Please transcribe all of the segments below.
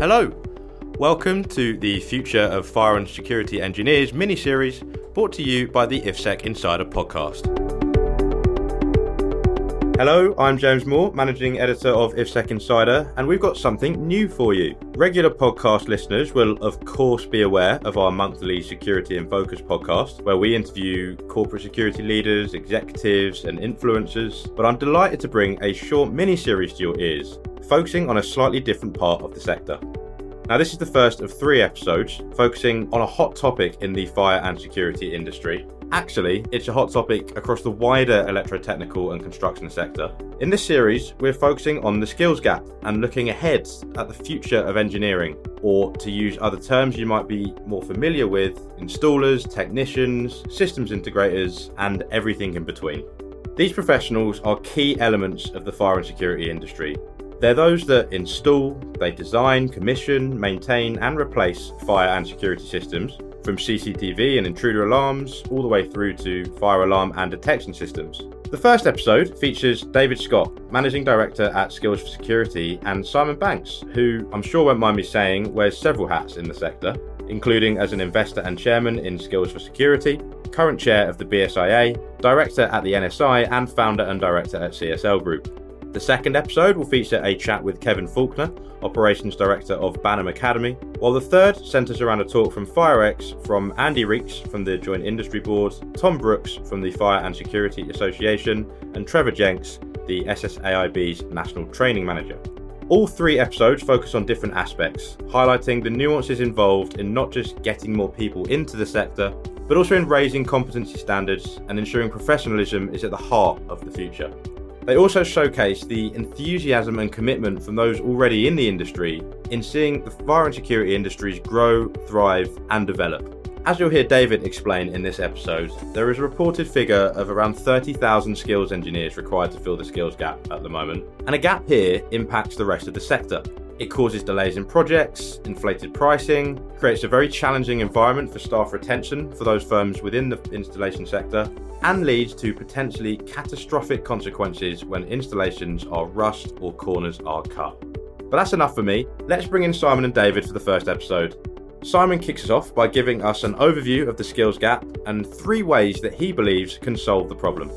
Hello, welcome to the Future of Fire and Security Engineers mini series brought to you by the IFSEC Insider podcast. Hello, I'm James Moore, managing editor of IFSEC Insider, and we've got something new for you. Regular podcast listeners will, of course, be aware of our monthly Security in Focus podcast, where we interview corporate security leaders, executives, and influencers. But I'm delighted to bring a short mini series to your ears, focusing on a slightly different part of the sector. Now, this is the first of three episodes focusing on a hot topic in the fire and security industry. Actually, it's a hot topic across the wider electrotechnical and construction sector. In this series, we're focusing on the skills gap and looking ahead at the future of engineering, or to use other terms you might be more familiar with, installers, technicians, systems integrators, and everything in between. These professionals are key elements of the fire and security industry, they're those that install, they design, commission, maintain, and replace fire and security systems, from CCTV and intruder alarms all the way through to fire alarm and detection systems. The first episode features David Scott, Managing Director at Skills for Security, and Simon Banks, who I'm sure won't mind me saying wears several hats in the sector, including as an investor and chairman in Skills for Security, current chair of the BSIA, director at the NSI, and founder and director at CSL Group. The second episode will feature a chat with Kevin Faulkner, Operations Director of Banham Academy, while the third centres around a talk from FIREX from Andy Reeks from the Joint Industry Board, Tom Brooks from the Fire and Security Association, and Trevor Jenks, the SSAIB's National Training Manager. All three episodes focus on different aspects, highlighting the nuances involved in not just getting more people into the sector, but also in raising competency standards and ensuring professionalism is at the heart of the future. They also showcase the enthusiasm and commitment from those already in the industry in seeing the fire and security industries grow, thrive, and develop. As you'll hear David explain in this episode, there is a reported figure of around 30,000 skills engineers required to fill the skills gap at the moment, and a gap here impacts the rest of the sector. It causes delays in projects, inflated pricing, creates a very challenging environment for staff retention for those firms within the installation sector, and leads to potentially catastrophic consequences when installations are rushed or corners are cut. But that's enough for me. Let's bring in Simon and David for the first episode. Simon kicks us off by giving us an overview of the skills gap and three ways that he believes can solve the problem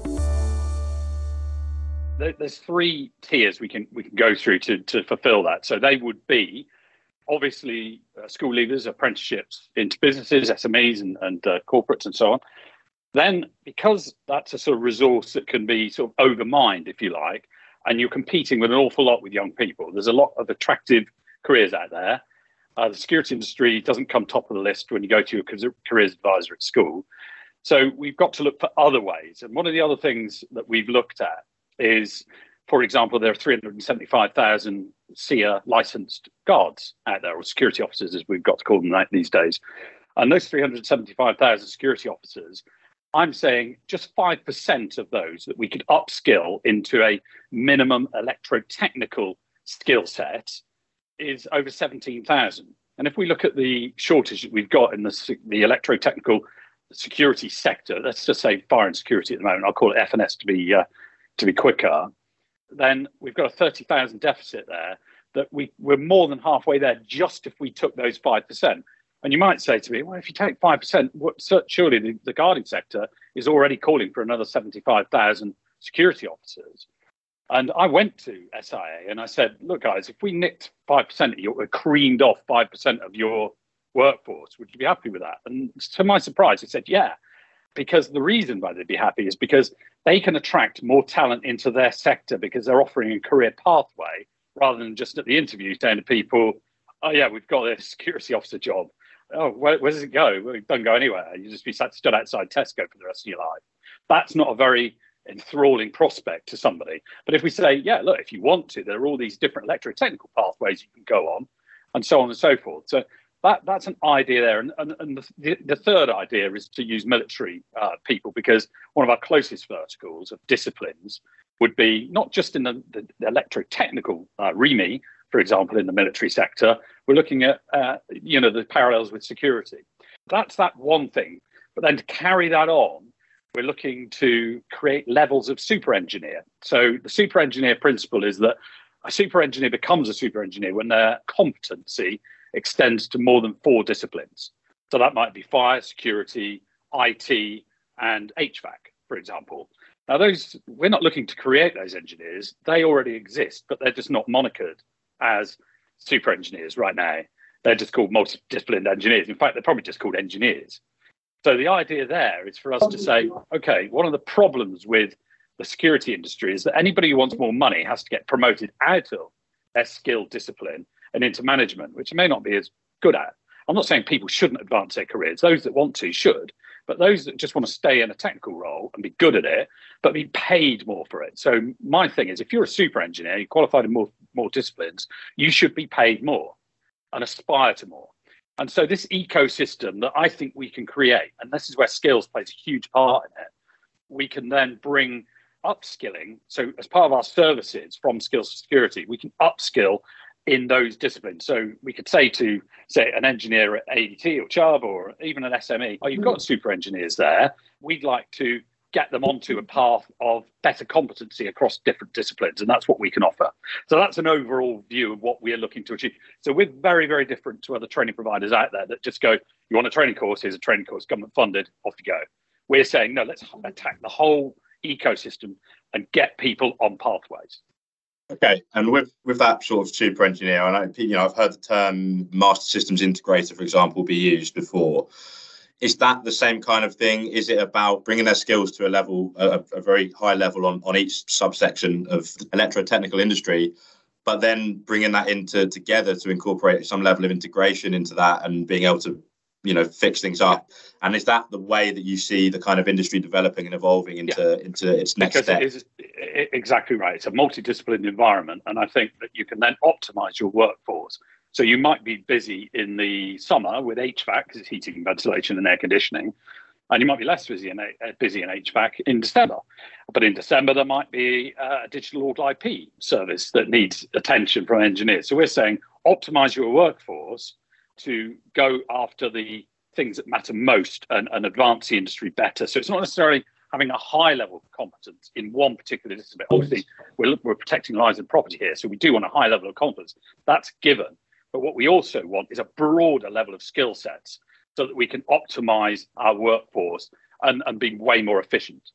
there's three tiers we can we can go through to to fulfill that. So they would be obviously uh, school leavers, apprenticeships into businesses, SMEs, and, and uh, corporates, and so on. Then, because that's a sort of resource that can be sort of overmined, if you like, and you're competing with an awful lot with young people, there's a lot of attractive careers out there. Uh, the security industry doesn't come top of the list when you go to your careers advisor at school. So we've got to look for other ways. And one of the other things that we've looked at is, for example, there are 375,000 SIA licensed guards out there, or security officers, as we've got to call them these days. And those 375,000 security officers, I'm saying just 5% of those that we could upskill into a minimum electrotechnical skill set is over 17,000. And if we look at the shortage that we've got in the, the electrotechnical security sector, let's just say fire and security at the moment, I'll call it FNS to be uh, to be quicker, then we've got a 30,000 deficit there that we, we're more than halfway there just if we took those 5%. And you might say to me, well, if you take 5%, what, surely the, the guarding sector is already calling for another 75,000 security officers. And I went to SIA and I said, look, guys, if we nicked 5% of your, creamed off 5% of your workforce, would you be happy with that? And to my surprise, he said, yeah because the reason why they'd be happy is because they can attract more talent into their sector because they're offering a career pathway rather than just at the interview saying to people, "Oh yeah, we've got a security officer job." Oh, where, where does it go? Well, it doesn't go anywhere. You just be sat, stood outside Tesco for the rest of your life. That's not a very enthralling prospect to somebody. But if we say, yeah, look, if you want to, there are all these different electrotechnical pathways you can go on, and so on and so forth. So that that's an idea there. And, and, and the, the third idea is to use military uh, people because one of our closest verticals of disciplines would be not just in the, the, the electrotechnical uh, REME, for example, in the military sector. We're looking at uh, you know the parallels with security. That's that one thing. But then to carry that on, we're looking to create levels of super engineer. So the super engineer principle is that a super engineer becomes a super engineer when their competency extends to more than four disciplines. So that might be fire, security, IT, and HVAC, for example. Now, those we're not looking to create those engineers; they already exist, but they're just not monikered as super engineers right now. They're just called multidisciplined engineers. In fact, they're probably just called engineers. So the idea there is for us to say, okay, one of the problems with the security industry is that anybody who wants more money has to get promoted out of their skilled discipline and into management, which may not be as good at. I'm not saying people shouldn't advance their careers. Those that want to should, but those that just want to stay in a technical role and be good at it, but be paid more for it. So my thing is, if you're a super engineer, you're qualified in more more disciplines, you should be paid more and aspire to more. And so this ecosystem that I think we can create, and this is where skills plays a huge part in it, we can then bring upskilling. So as part of our services from skills security, we can upskill in those disciplines. So we could say to say an engineer at ADT or Chubb or even an SME, oh, you've got mm. super engineers there. We'd like to get them onto a path of better competency across different disciplines. And that's what we can offer. So that's an overall view of what we are looking to achieve. So we're very, very different to other training providers out there that just go, you want a training course, here's a training course, government funded, off you go. We're saying, no, let's attack the whole ecosystem and get people on pathways. Okay, and with with that sort of super engineer, and I, you know, I've heard the term master systems integrator, for example, be used before. Is that the same kind of thing? Is it about bringing their skills to a level, a, a very high level on on each subsection of the electrotechnical industry, but then bringing that into together to incorporate some level of integration into that and being able to you know fix things up and is that the way that you see the kind of industry developing and evolving into yeah. into its next because step it is exactly right it's a multidisciplinary environment and i think that you can then optimize your workforce so you might be busy in the summer with hvac because it's heating ventilation and air conditioning and you might be less busy in uh, busy in HVAC in December. But in December, there might be a digital auto IP service that needs attention from engineers. So we're saying optimize your workforce to go after the things that matter most and, and advance the industry better. So it's not necessarily having a high level of competence in one particular discipline. Obviously, we're, we're protecting lives and property here, so we do want a high level of competence. That's given. But what we also want is a broader level of skill sets so that we can optimize our workforce and, and be way more efficient.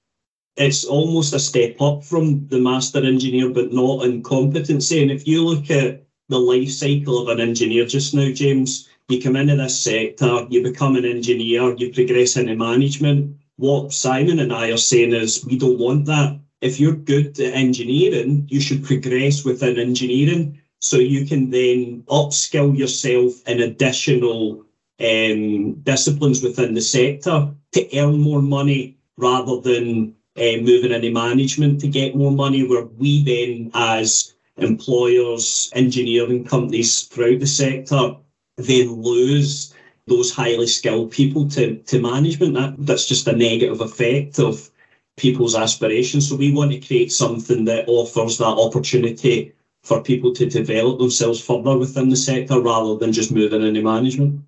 It's almost a step up from the master engineer, but not in competency. And if you look at the life cycle of an engineer just now, James, you come into this sector, you become an engineer, you progress into management. What Simon and I are saying is we don't want that. If you're good at engineering, you should progress within engineering so you can then upskill yourself in additional um, disciplines within the sector to earn more money rather than uh, moving into management to get more money, where we then, as employers, engineering companies throughout the sector, then lose those highly skilled people to, to management. That, that's just a negative effect of people's aspirations. So we want to create something that offers that opportunity for people to develop themselves further within the sector rather than just moving into management.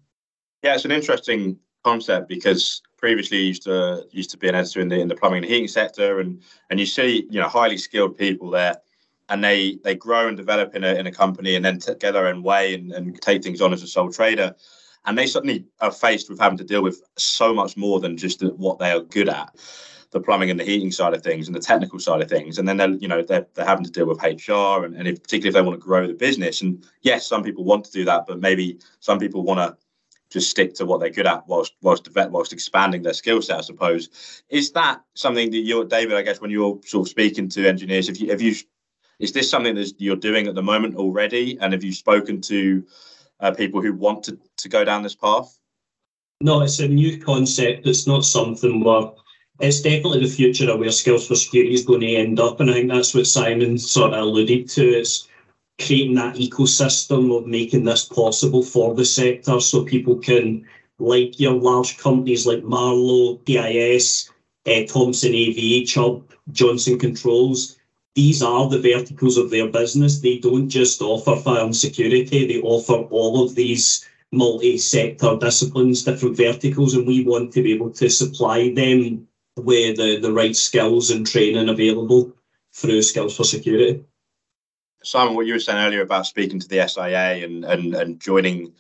Yeah, it's an interesting concept because previously used to used to be an editor in the in the plumbing and heating sector and and you see you know highly skilled people there and they they grow and develop in a, in a company and then get their own way and, and take things on as a sole trader and they suddenly are faced with having to deal with so much more than just what they are good at the plumbing and the heating side of things and the technical side of things and then they're you know they're, they're having to deal with hr and, and if, particularly if they want to grow the business and yes some people want to do that but maybe some people want to just stick to what they're good at whilst whilst whilst expanding their skill set. I suppose is that something that you're David. I guess when you're sort of speaking to engineers, if you have you is this something that you're doing at the moment already? And have you spoken to uh, people who want to, to go down this path? No, it's a new concept. It's not something where it's definitely the future of where skills for security is going to end up. And I think that's what Simon sort of alluded to. It's creating that ecosystem of making this possible for the sector so people can, like your large companies like Marlowe, PIS, uh, Thomson AV, Chubb, Johnson Controls, these are the verticals of their business. They don't just offer fire and security, they offer all of these multi-sector disciplines, different verticals, and we want to be able to supply them with the, the right skills and training available through Skills for Security. Simon, what you were saying earlier about speaking to the SIA and and, and joining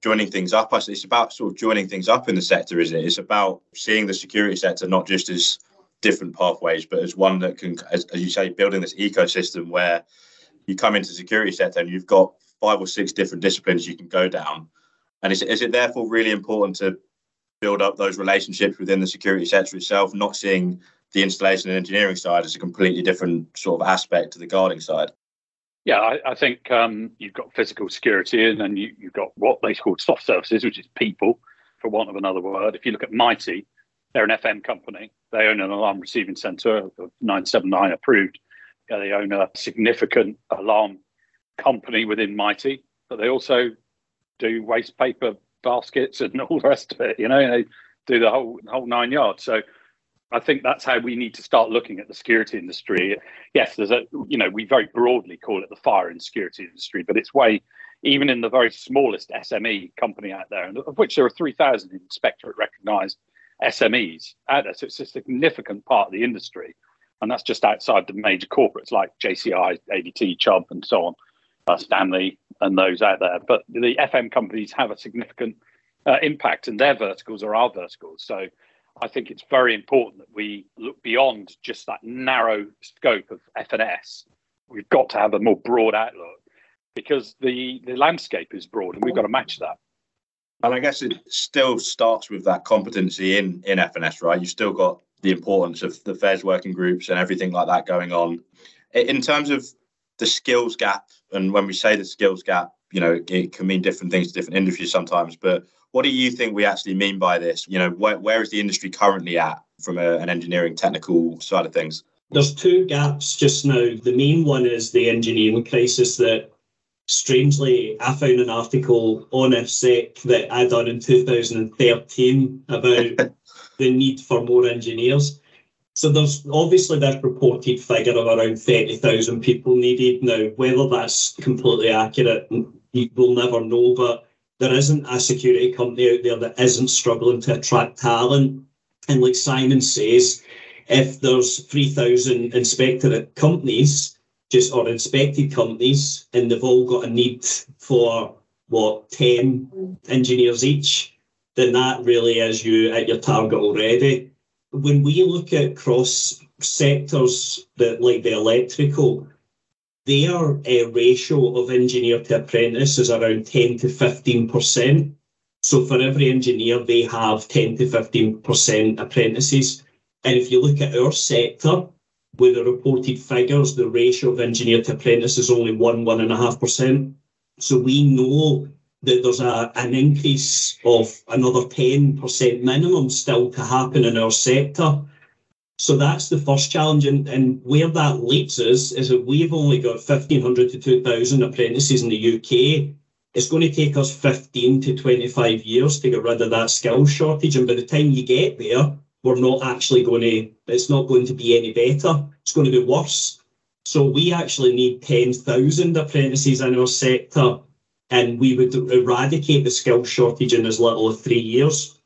joining things up. It's about sort of joining things up in the sector, isn't it? It's about seeing the security sector not just as different pathways, but as one that can, as, as you say, building this ecosystem where you come into security sector and you've got five or six different disciplines you can go down. And is, is it therefore really important to build up those relationships within the security sector itself, not seeing the installation and engineering side as a completely different sort of aspect to the guarding side? Yeah, I, I think um, you've got physical security and then you, have got what they call soft services, which is people, for want of another word. If you look at Mitie, they're an FM company. They own an alarm receiving centre of 979 approved. Yeah, they own a significant alarm company within Mitie, but they also do waste paper baskets and all the rest of it. You know, they do the whole whole nine yards. So I think that's how we need to start looking at the security industry. Yes, there's a, you know, we very broadly call it the fire and security industry, but it's way, even in the very smallest SME company out there, of which there are 3,000 inspectorate recognized SMEs out there. So it's a significant part of the industry. And that's just outside the major corporates like JCI, ADT, Chubb, and so on, uh, Stanley, and those out there. But the FM companies have a significant uh, impact, and their verticals are our verticals. So I think it's very important that we look beyond just that narrow scope of FNS. We've got to have a more broad outlook because the, the landscape is broad and we've got to match that. And I guess it still starts with that competency in, in FNS, right? You've still got the importance of the FESS working groups and everything like that going on. In terms of the skills gap, and when we say the skills gap, you know, it can mean different things to different industries sometimes, but what do you think we actually mean by this? You know, where, where is the industry currently at from a, an engineering technical side of things? There's two gaps just now. The main one is the engineering crisis that strangely I found an article on IFSEC that I'd done in 2013 about the need for more engineers. So there's obviously that reported figure of around 30,000 people needed. Now, whether that's completely accurate, we'll never know, but there isn't a security company out there that isn't struggling to attract talent. And like Simon says, if there's 3,000 inspectorate companies, just or inspected companies, and they've all got a need for what 10 engineers each, then that really is you at your target already. When we look at cross sectors that like the electrical, their uh, ratio of engineer to apprentice is around 10 to 15%. So for every engineer, they have 10 to 15% apprentices. And if you look at our sector, with the reported figures, the ratio of engineer to apprentice is only one, one and a half percent. So we know that there's a, an increase of another 10% minimum still to happen in our sector. So that's the first challenge. And, and where that leads us is that we've only got 1,500 to 2,000 apprentices in the UK. It's going to take us 15 to 25 years to get rid of that skills shortage. And by the time you get there, we're not actually going to, it's not going to be any better. It's going to be worse. So we actually need 10,000 apprentices in our sector, and we would eradicate the skills shortage in as little as three years.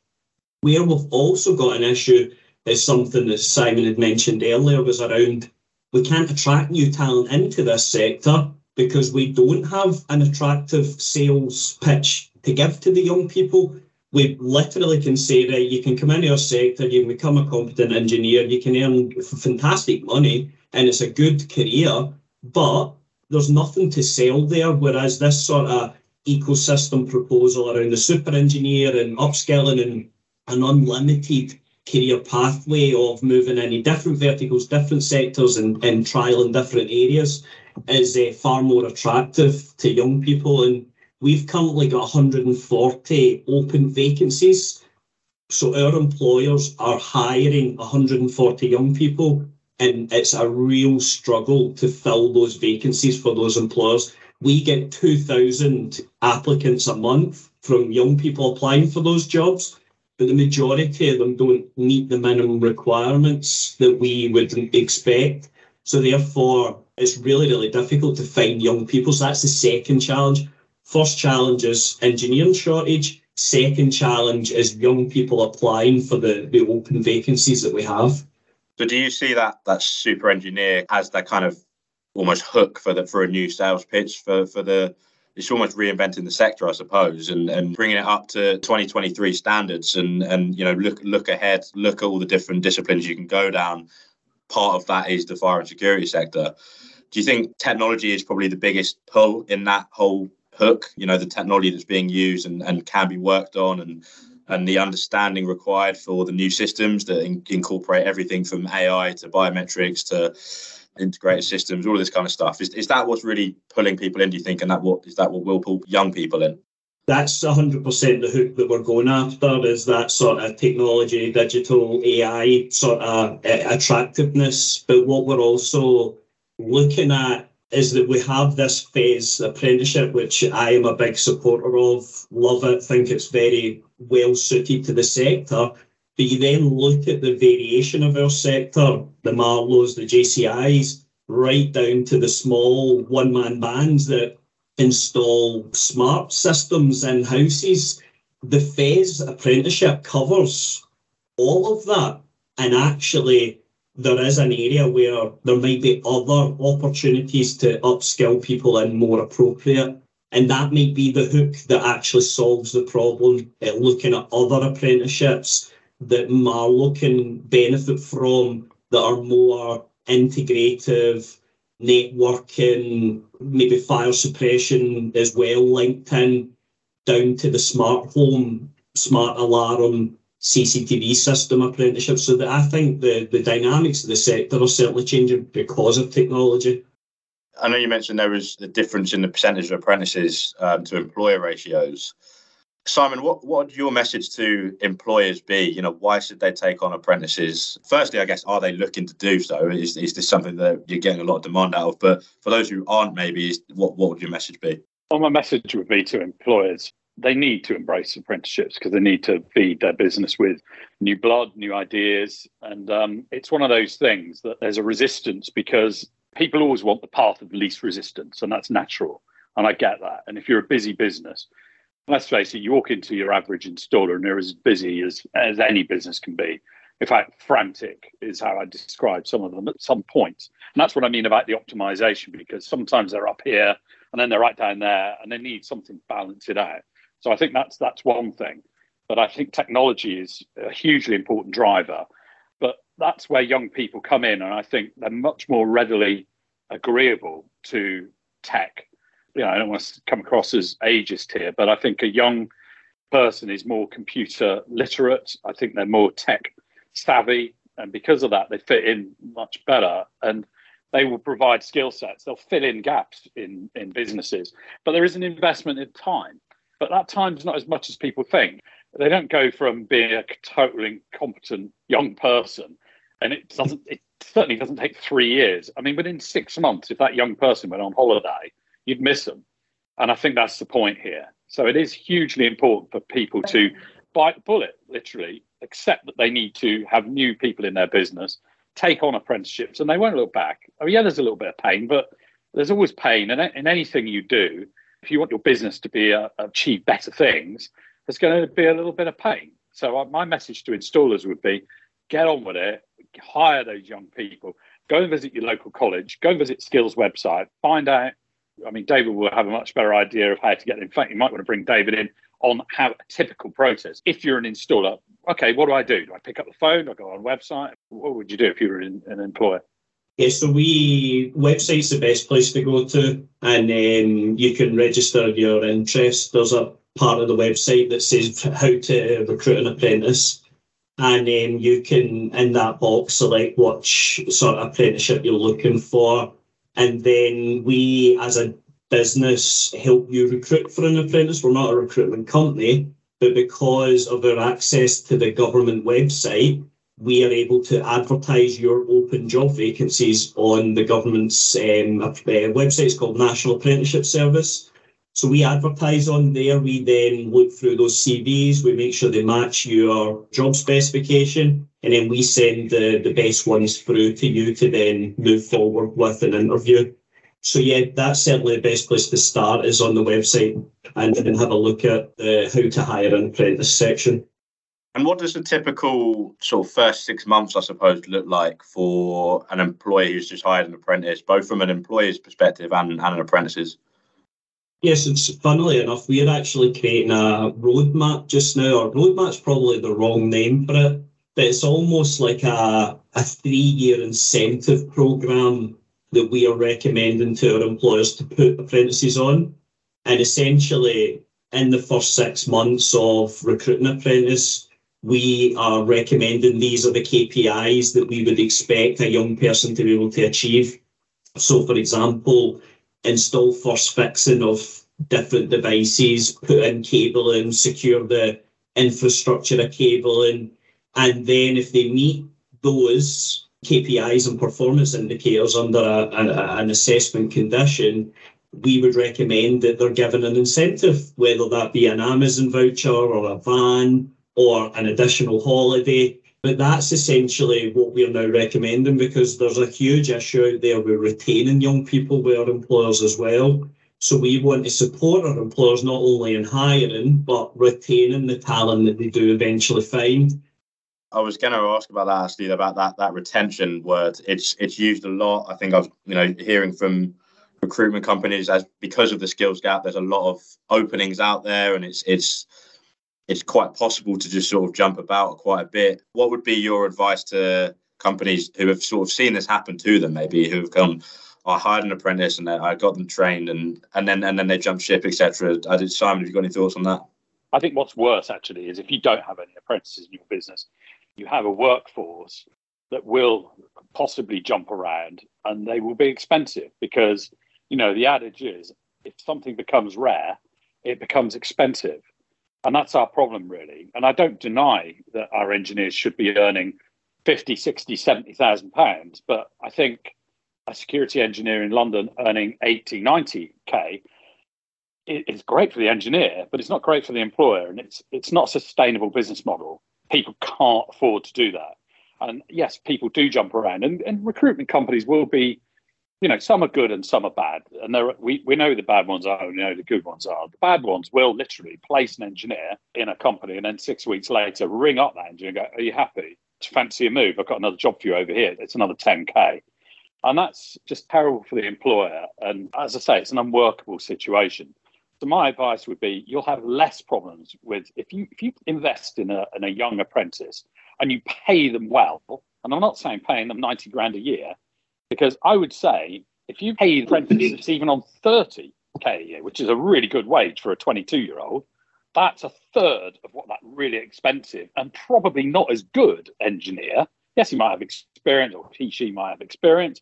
Where we've also got an issue is something that Simon had mentioned earlier was around we can't attract new talent into this sector because we don't have an attractive sales pitch to give to the young people. We literally can say that you can come into our sector, you can become a competent engineer, you can earn fantastic money, and it's a good career, but there's nothing to sell there. Whereas this sort of ecosystem proposal around the super engineer and upskilling and an unlimited career pathway of moving into different verticals, different sectors, and, and trial in different areas is uh, far more attractive to young people. And we've currently got 140 open vacancies. So our employers are hiring 140 young people, and it's a real struggle to fill those vacancies for those employers. We get 2,000 applicants a month from young people applying for those jobs but the majority of them don't meet the minimum requirements that we would expect. So therefore, it's really, really difficult to find young people. So that's the second challenge. First challenge is engineering shortage. Second challenge is young people applying for the, the open vacancies that we have. So do you see that that super engineer as that kind of almost hook for the for a new sales pitch for for the it's almost reinventing the sector, I suppose, and, and bringing it up to 2023 standards, and and you know look look ahead, look at all the different disciplines you can go down. Part of that is the fire and security sector. Do you think technology is probably the biggest pull in that whole hook? You know, the technology that's being used and, and can be worked on, and and the understanding required for the new systems that in, incorporate everything from AI to biometrics to integrated systems, all of this kind of stuff. Is, is that what's really pulling people in? Do you think, and that what is that what will pull young people in? That's 100% the hook that we're going after is that sort of technology, digital AI sort of uh, attractiveness. But what we're also looking at is that we have this FESS apprenticeship, which I am a big supporter of, love it, think it's very well suited to the sector. But you then look at the variation of our sector, the Marlowes, the JCIs, right down to the small one man bands that install smart systems in houses. The FESS apprenticeship covers all of that. And actually, there is an area where there might be other opportunities to upskill people in more appropriate. And that might be the hook that actually solves the problem, uh, looking at other apprenticeships that Marlowe can benefit from that are more integrative, networking, maybe fire suppression as well, linked in down to the smart home, smart alarm, CCTV system apprenticeship. So that I think the, the dynamics of the sector are certainly changing because of technology. I know you mentioned there was a difference in the percentage of apprentices um, to employer ratios. Simon, what, what would your message to employers be? You know, why should they take on apprentices? Firstly, I guess, are they looking to do so? Is, is this something that you're getting a lot of demand out of? But for those who aren't, maybe, is, what, what would your message be? Well, my message would be to employers they need to embrace apprenticeships because they need to feed their business with new blood, new ideas. And um, it's one of those things that there's a resistance because people always want the path of least resistance, and that's natural. And I get that. And if you're a busy business, let's face it, you walk into your average installer and they're as busy as, as any business can be. In fact, frantic is how I describe some of them at some points. And that's what I mean about the optimization, because sometimes they're up here and then they're right down there and they need something to balance it out. So I think that's that's one thing. But I think technology is a hugely important driver. But that's where young people come in, and I think they're much more readily agreeable to tech you know, I don't want to come across as ageist here, but I think a young person is more computer literate. I think they're more tech savvy. And because of that, they fit in much better and they will provide skill sets. They'll fill in gaps in, in businesses. But there is an investment in time. But that time's not as much as people think. They don't go from being a totally incompetent young person. And it doesn't, it certainly doesn't take three years. I mean, within six months, if that young person went on holiday, you'd miss them. And I think that's the point here. So it is hugely important for people to bite the bullet, literally, accept that they need to have new people in their business, take on apprenticeships, and they won't look back. Oh, yeah, there's a little bit of pain, but there's always pain. And in anything you do, if you want your business to be uh, achieve better things, there's going to be a little bit of pain. So uh, my message to installers would be get on with it, hire those young people, go and visit your local college, go and visit Skills website, find out I mean, David will have a much better idea of how to get. In fact, you might want to bring David in on how a typical process. If you're an installer, okay, what do I do? Do I pick up the phone? Do I go on website? What would you do if you were an, an employer? Yeah, so we website's the best place to go to, and um, you can register your interest. There's a part of the website that says how to recruit an apprentice, and um, you can in that box select what sort of apprenticeship you're looking for and then we, as a business, help you recruit for an apprentice. We're not a recruitment company, but because of our access to the government website, we are able to advertise your open job vacancies on the government's um, uh, website. It's called National Apprenticeship Service. So we advertise on there. We then look through those CVs. We make sure they match your job specification, and then we send the, the best ones through to you to then move forward with an interview. So yeah, that's certainly the best place to start is on the website and then have a look at the how to hire an apprentice section. And what does the typical sort of first six months, I suppose, look like for an employee who's just hired an apprentice, both from an employer's perspective and, and an apprentice's? Yes, it's funnily enough, we're actually creating a roadmap just now. Our roadmap's probably the wrong name for it, but it's almost like a, a three year incentive program that we are recommending to our employers to put apprentices on. And essentially, in the first six months of recruiting apprentice, we are recommending these are the KPIs that we would expect a young person to be able to achieve. So, for example, install first fixing of different devices, put in cabling, secure the infrastructure of cabling, and then if they meet those KPIs and performance indicators under an assessment condition, we would recommend that they're given an incentive, whether that be an Amazon voucher or a van or an additional holiday. But that's essentially what we're now recommending because there's a huge issue out there with retaining young people with our employers as well. So we want to support our employers not only in hiring, but retaining the talent that they do eventually find. I was going to ask about that actually about that that retention word. It's it's used a lot. I think I've you know hearing from recruitment companies as because of the skills gap. There's a lot of openings out there, and it's it's it's quite possible to just sort of jump about quite a bit. What would be your advice to companies who have sort of seen this happen to them, maybe who have come, I hired an apprentice and I got them trained and and then and then they jumped ship, etc. I did Simon, have you got any thoughts on that? I think what's worse actually is if you don't have any apprentices in your business, you have a workforce that will possibly jump around and they will be expensive because you know the adage is if something becomes rare, it becomes expensive. And that's our problem, really. And I don't deny that our engineers should be earning 50, 60, 70,000 pounds. But I think a security engineer in London earning 80, 90K is great for the engineer, but it's not great for the employer. And it's, it's not a sustainable business model. People can't afford to do that. And yes, people do jump around, and, and recruitment companies will be you know, some are good and some are bad. And there, we, we know the bad ones are, we know the good ones are. The bad ones will literally place an engineer in a company and then six weeks later ring up that engineer and go, Are you happy? Fancy a move? I've got another job for you over here. It's another 10K. And that's just terrible for the employer. And as I say, it's an unworkable situation. So my advice would be you'll have less problems with if you if you invest in a in a young apprentice and you pay them well, and I'm not saying paying them 90 grand a year, because I would say if you pay the apprentices even on 30k a year, which is a really good wage for a 22 year old, that's a third of what that really expensive and probably not as good engineer. Yes, he might have experience, or he, she might have experience,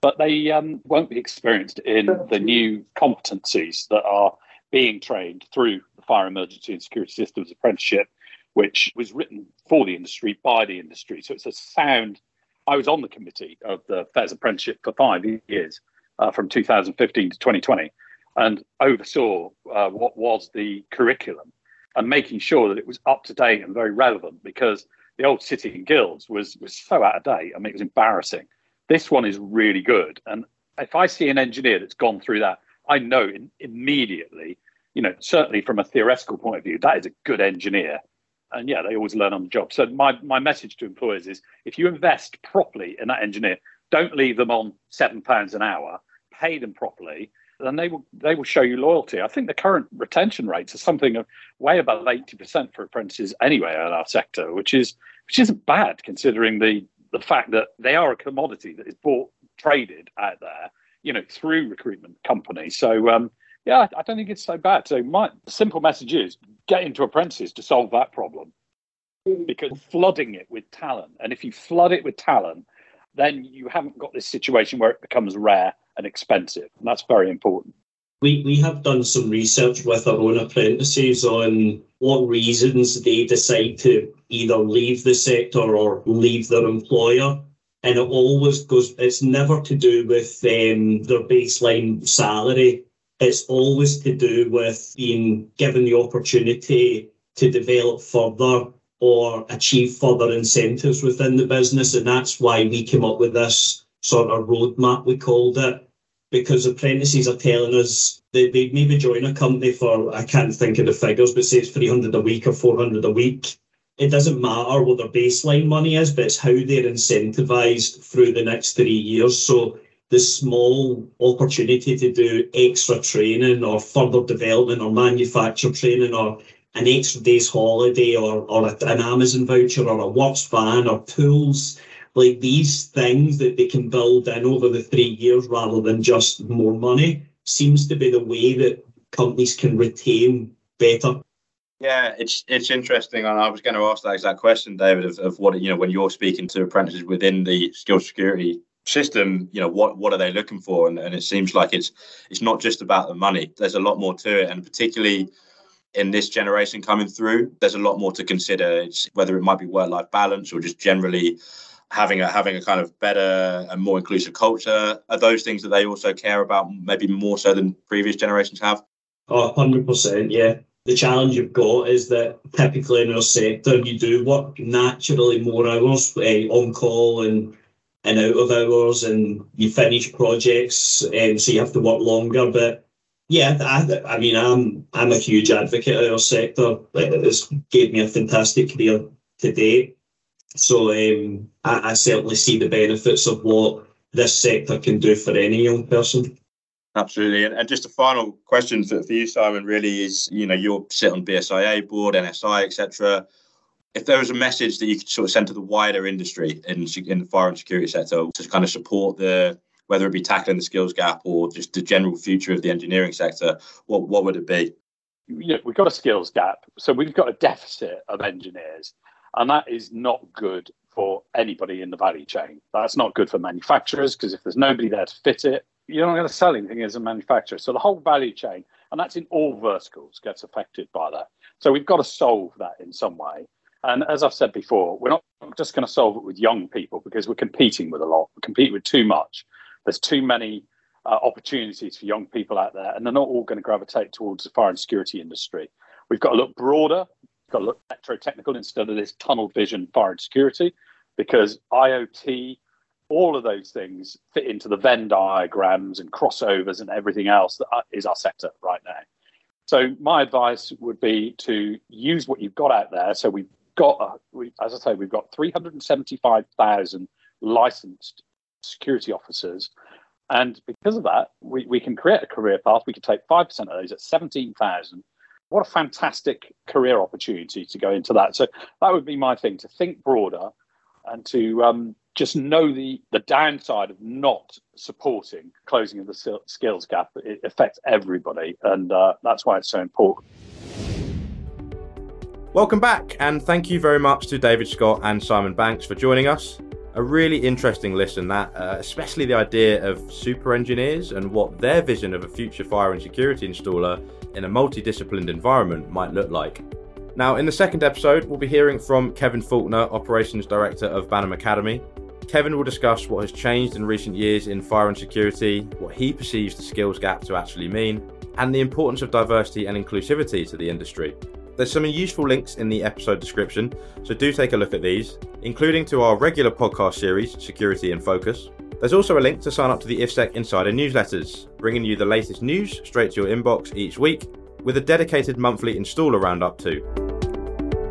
but they um, won't be experienced in the new competencies that are being trained through the Fire Emergency and Security Systems Apprenticeship, which was written for the industry by the industry. So it's a sound I was on the committee of the FESS apprenticeship for five years, uh, from 2015 to 2020, and oversaw uh, what was the curriculum and making sure that it was up to date and very relevant because the old City and Guilds was was so out of date. I mean, it was embarrassing. This one is really good, and if I see an engineer that's gone through that, I know in, immediately. You know, certainly from a theoretical point of view, that is a good engineer and yeah, they always learn on the job. So my my message to employers is if you invest properly in that engineer, don't leave them on seven pounds an hour. Pay them properly, then they will they will show you loyalty. I think the current retention rates are something of way above eighty percent for apprentices anyway in our sector, which is which isn't bad considering the the fact that they are a commodity that is bought traded out there, you know, through recruitment companies. So um, yeah, I don't think it's so bad. So my simple message is get into apprentices to solve that problem because flooding it with talent. And if you flood it with talent, then you haven't got this situation where it becomes rare and expensive. And that's very important. We, we have done some research with our own apprentices on what reasons they decide to either leave the sector or leave their employer. And it always goes, it's never to do with um, their baseline salary it's always to do with being given the opportunity to develop further or achieve further incentives within the business. And that's why we came up with this sort of roadmap, we called it, because apprentices are telling us they, they maybe join a company for, I can't think of the figures, but say it's 300 a week or 400 a week. it doesn't matter what their baseline money is, but it's how they're incentivized through the next three years. So the small opportunity to do extra training or further development or manufacture training or an extra day's holiday or, or an Amazon voucher or a Works van or tools, like these things that they can build in over the three years rather than just more money seems to be the way that companies can retain better. Yeah, it's it's interesting, and I was going to ask that exact question, David, of, of what you know when you're speaking to apprentices within the skill security system. You know, what what are they looking for? And, and it seems like it's it's not just about the money. There's a lot more to it, and particularly in this generation coming through, there's a lot more to consider. It's whether it might be work life balance or just generally having a having a kind of better and more inclusive culture. Are those things that they also care about, maybe more so than previous generations have? Oh, 100%, yeah. The challenge you've got is that typically in our sector, you do work naturally more hours uh, on call and and out of hours, and you finish projects, um, so you have to work longer. But yeah, I, I mean, I'm I'm a huge advocate of our sector. It's gave me a fantastic career to date. So um, I, I certainly see the benefits of what this sector can do for any young person. Absolutely. And, and just a final question for, for you, Simon, really is, you know, you're sit on BSIA board, NSI, etc. If there was a message that you could sort of send to the wider industry in, in the fire and security sector to kind of support the whether it be tackling the skills gap or just the general future of the engineering sector, what, what would it be? Yeah, we've got a skills gap. So we've got a deficit of engineers, and that is not good for anybody in the value chain. That's not good for manufacturers because if there's nobody there to fit it, you're not going to sell anything as a manufacturer. So the whole value chain, and that's in all verticals, gets affected by that. So we've got to solve that in some way. And as I've said before, we're not just going to solve it with young people because we're competing with a lot. We're competing with too much. There's too many uh, opportunities for young people out there, and they're not all going to gravitate towards the fire and security industry. We've got to look broader, we've got to look electro-technical instead of this tunnel vision fire and security, because IoT, all of those things fit into the Venn diagrams and crossovers and everything else that uh, our sector right now. So my advice would be to use what you've got out there. So we've got, a, we, as I say, we've got 375,000 licensed security officers. And because of that, we, we can create a career path. We can take 5% of those at 17,000. What a fantastic career opportunity to go into that. So that would be my thing to think broader and to um, just know the, the downside of not supporting closing of the skills gap. It affects everybody. And uh, that's why it's so important. Welcome back, and thank you very much to David Scott and Simon Banks for joining us. A really interesting listen that uh, especially the idea of super engineers and what their vision of a future fire and security installer in a multidisciplined environment might look like. Now in the second episode we'll be hearing from kevin faulkner operations director of banham academy. Kevin will discuss what has changed in recent years in fire and security what he perceives the skills gap to actually mean and the importance of diversity and inclusivity to the industry there's some useful links in the episode description, so do take a look at these, including to our regular podcast series, Security in Focus. There's also a link to sign up to the IFSEC Insider newsletters, bringing you the latest news straight to your inbox each week, with a dedicated monthly installer roundup too.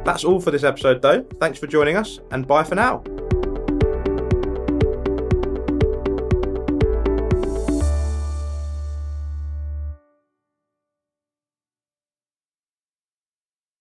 That's all for this episode though. Thanks for joining us, and bye for now.